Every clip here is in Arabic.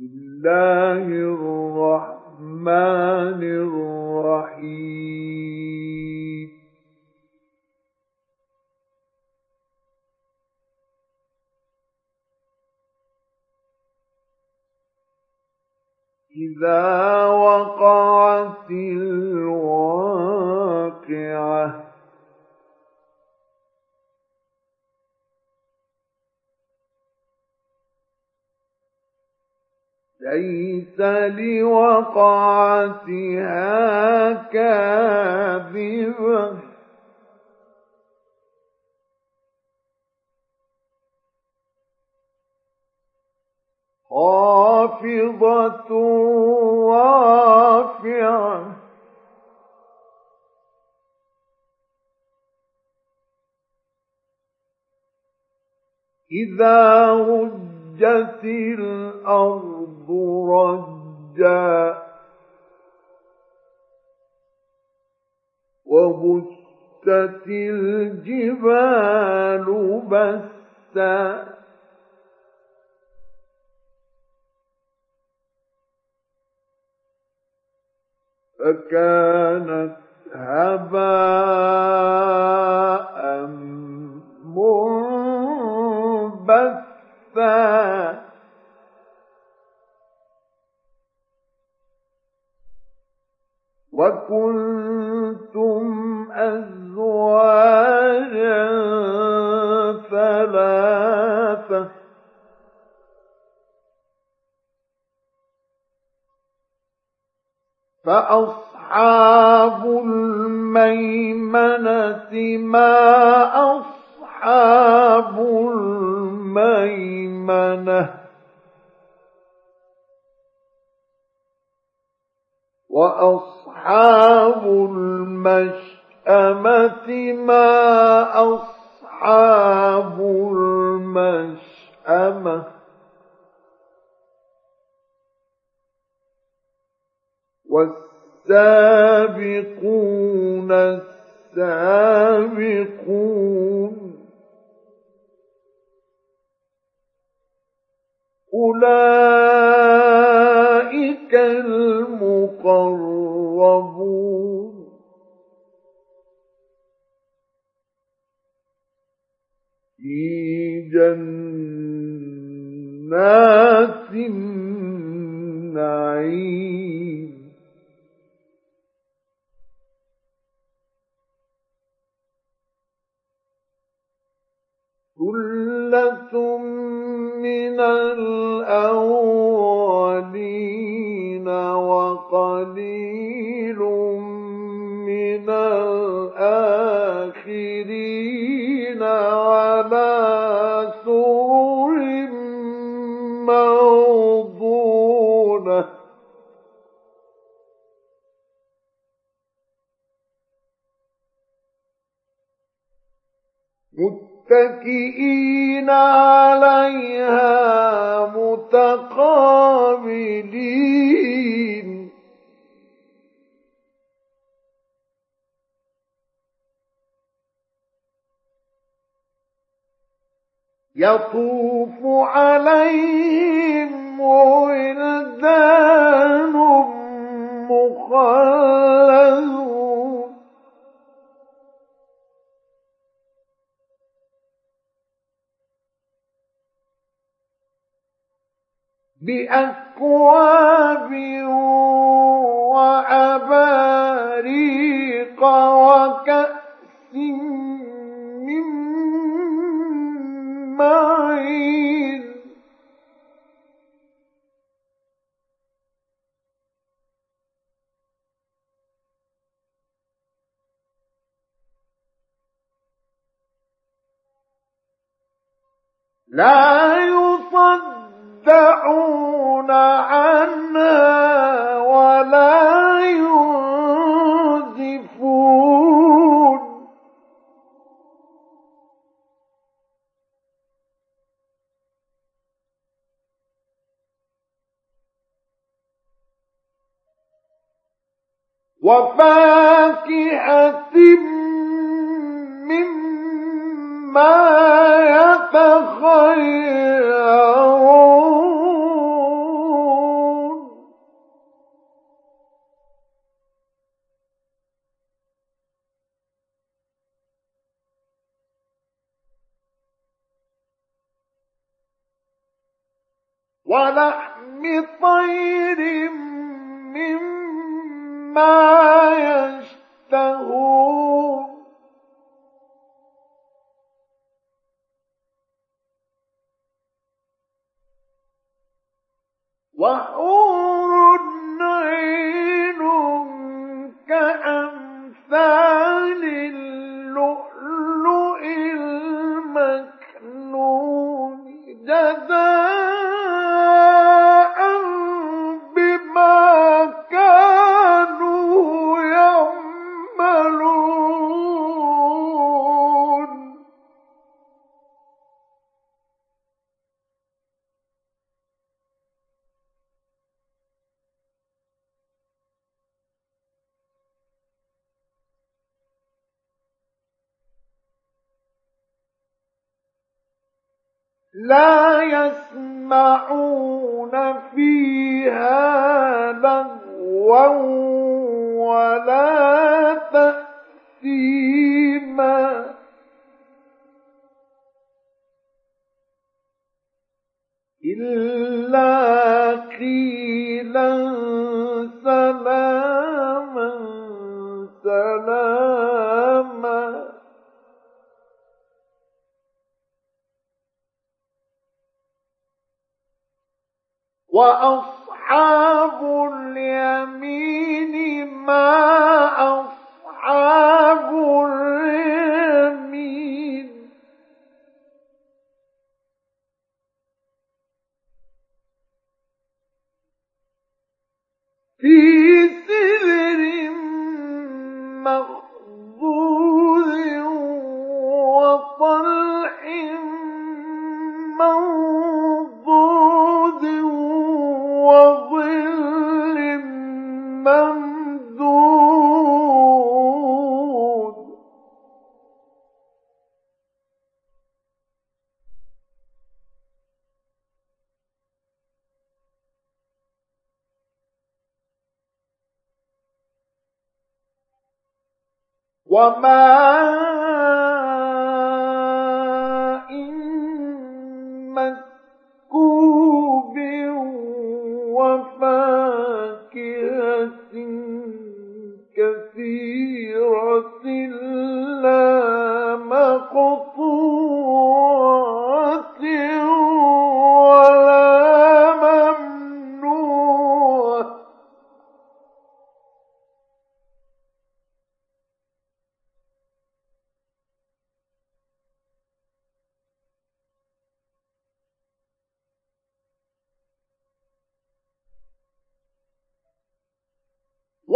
الله الرحمن الرحيم. إذا وقعت ليس لوقعتها كاذبة. خافضة رافعة. إذا رجت الأرض رجا. وبست الجبال بسا. فكانت هباء منبثا. وكنتم أزواجا ثلاثة فأصحاب الميمنة ما أصحاب الميمنة وأصحاب المشأمة ما أصحاب المشأمة. والسابقون السابقون. أولئك المقربون في جنات النعيم. ثلة من الأولين وقليل من الآخرين على متكئين عليها متقابلين. يطوف عليهم ولدان مخلدون. بأكواب وأباريق وكأس من معين. لا يصدعون عنها ولا ينزفون. وفاكهة مما يتخيرون ولا وما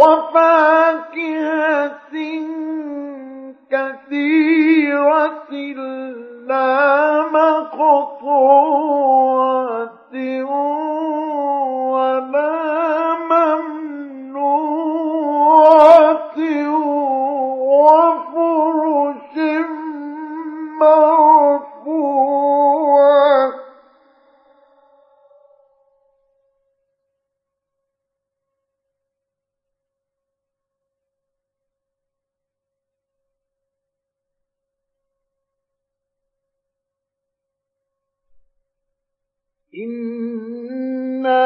وفاكهة كثيرة لا مقطوعة إنا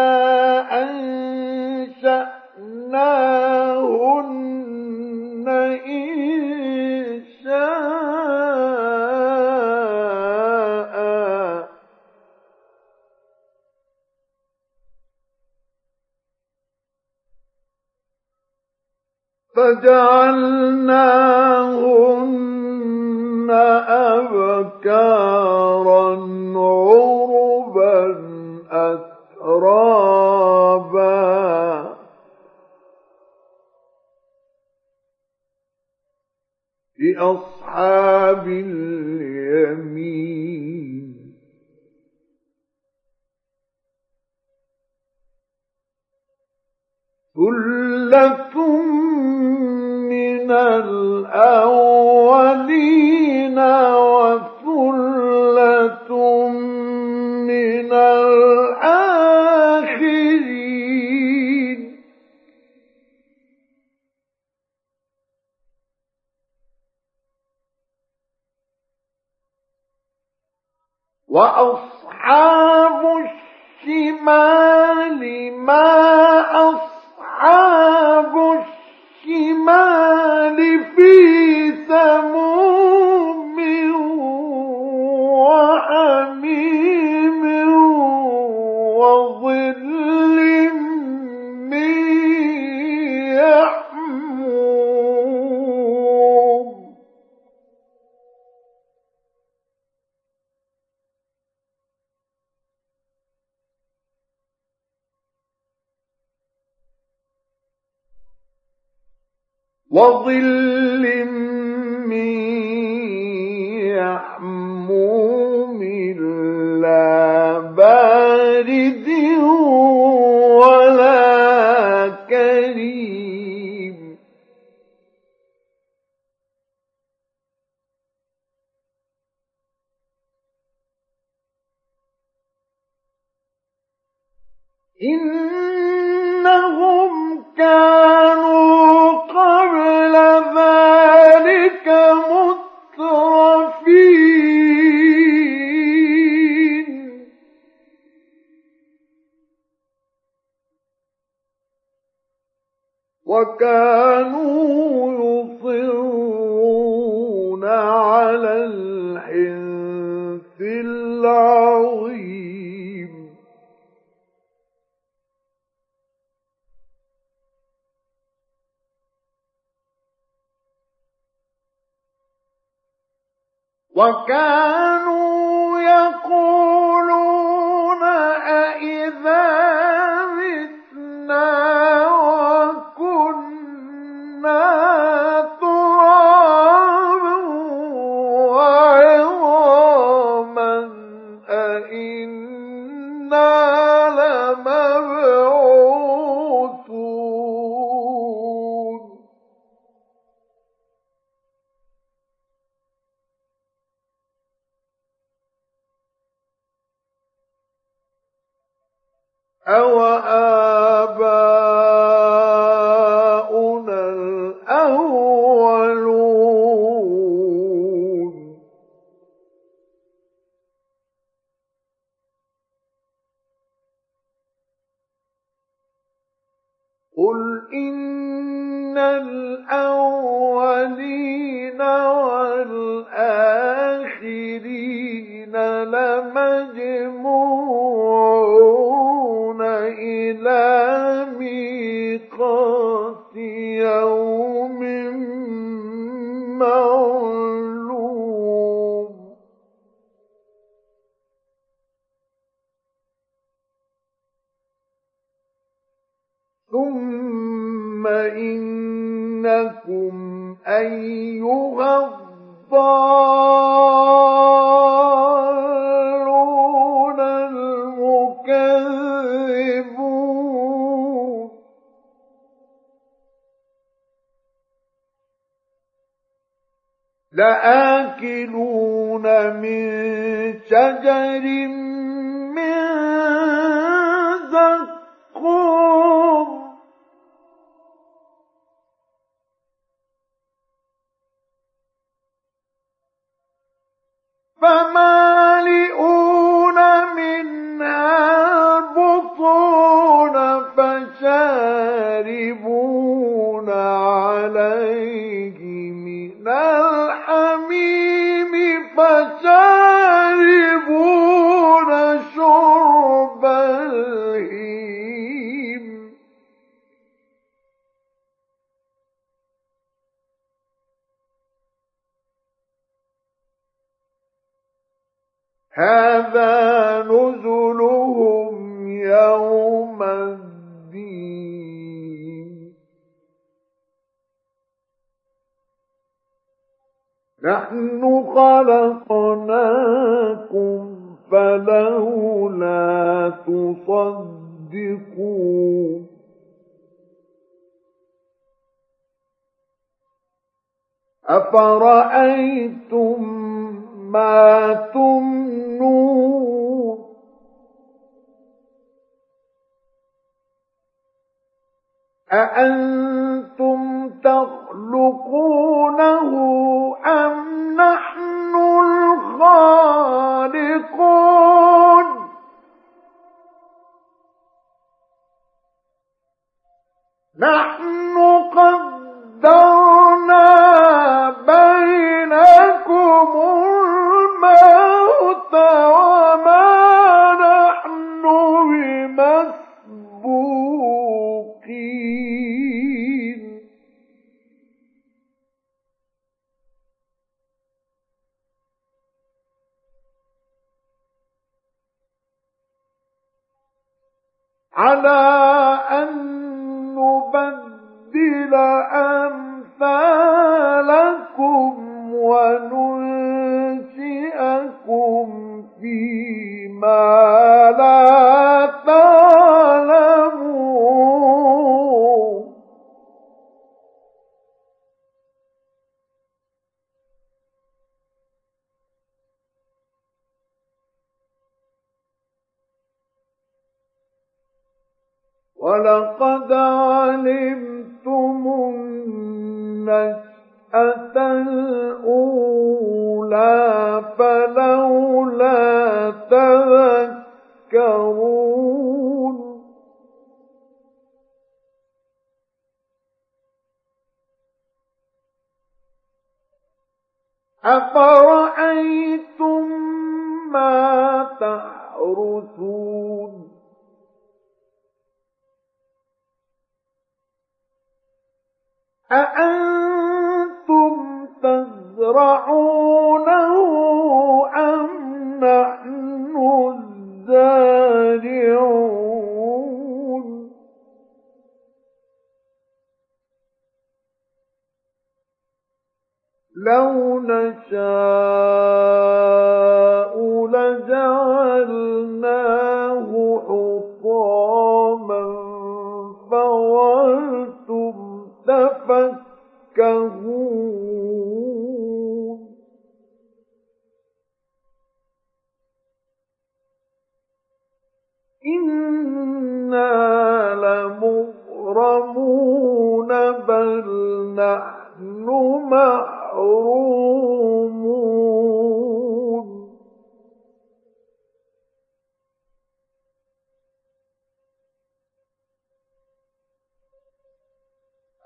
أنشأناهن إن شاء فجعلنا أصحاب اليمين. ثلة من الأول وظل من يحموم لا بارد ولا كريم. إنهم كانوا وكانوا قل إن الأولين والآخرين لمجموعون إلى ميقات يوم أيها الضالون المكذبون لآكلون من شجر فمالئون منها البطون فشاربون عليه من الحميم فشاربون هذا نزلهم يوم الدين. نحن خلقناكم فلولا تصدقون. أفرأيتم ما تمنون. أأنتم تخلقونه أم فيما لا أأنتم تزرعون مكرمون بل نحن محرومون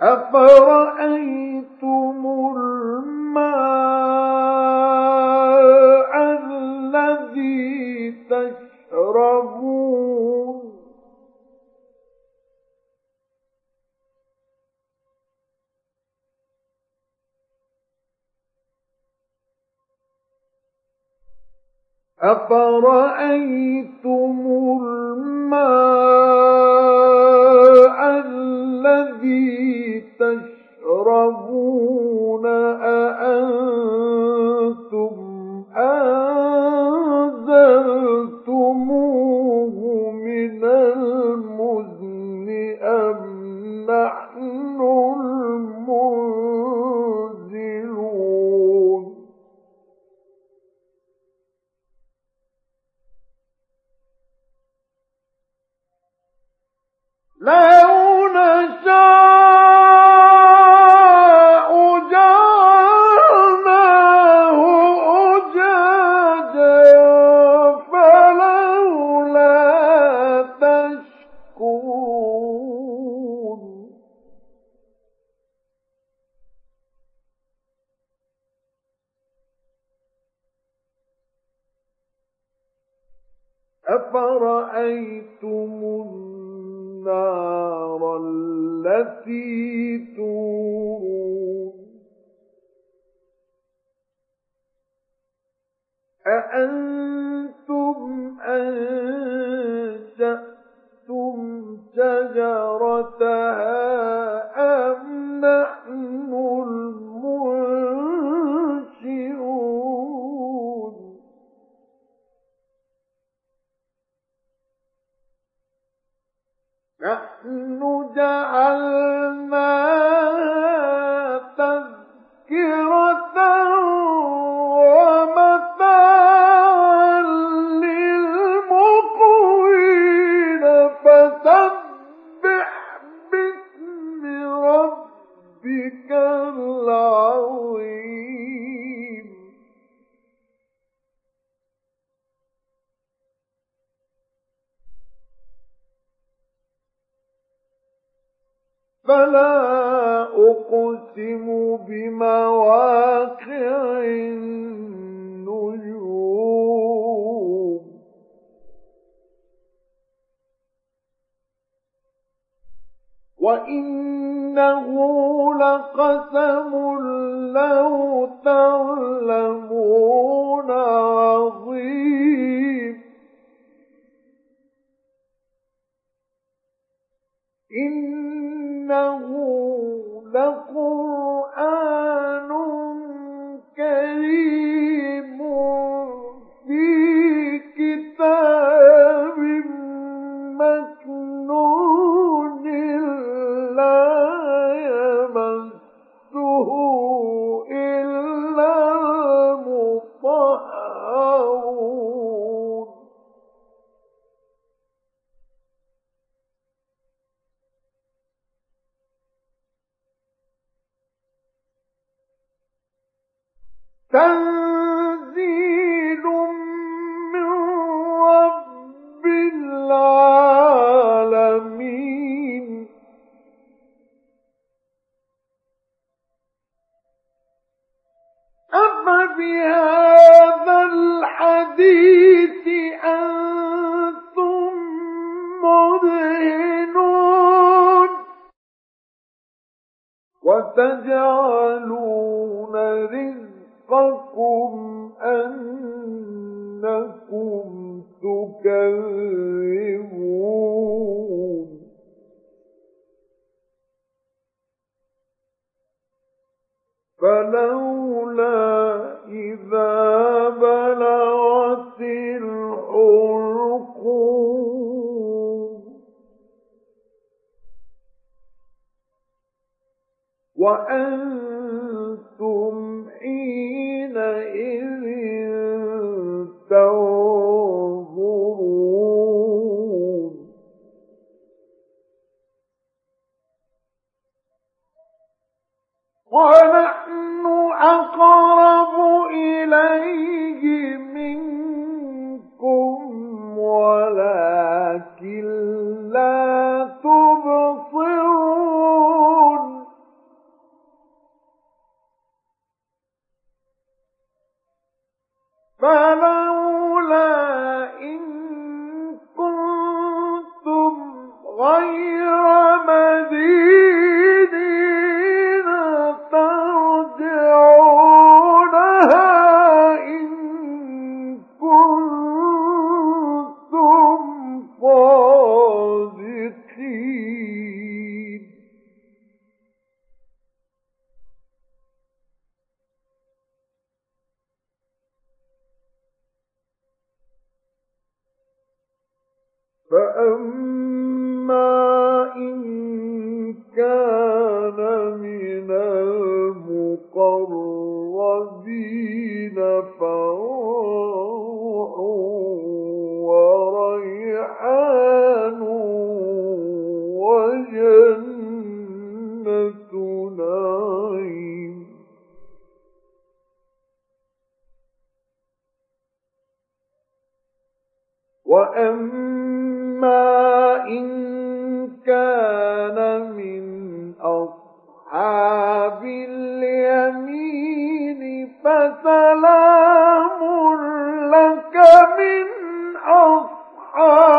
أفرأيتم الماء الذي تشربون أفرأيتم الماء الذي تشربون أأنتم أفرأيتم النار التي تورون أأنتم أنشأتم شجرتها أم نحن وجعلنا إنه لقرآن وأنتم حين واما ان كان من اصحاب اليمين فسلام لك من اصحاب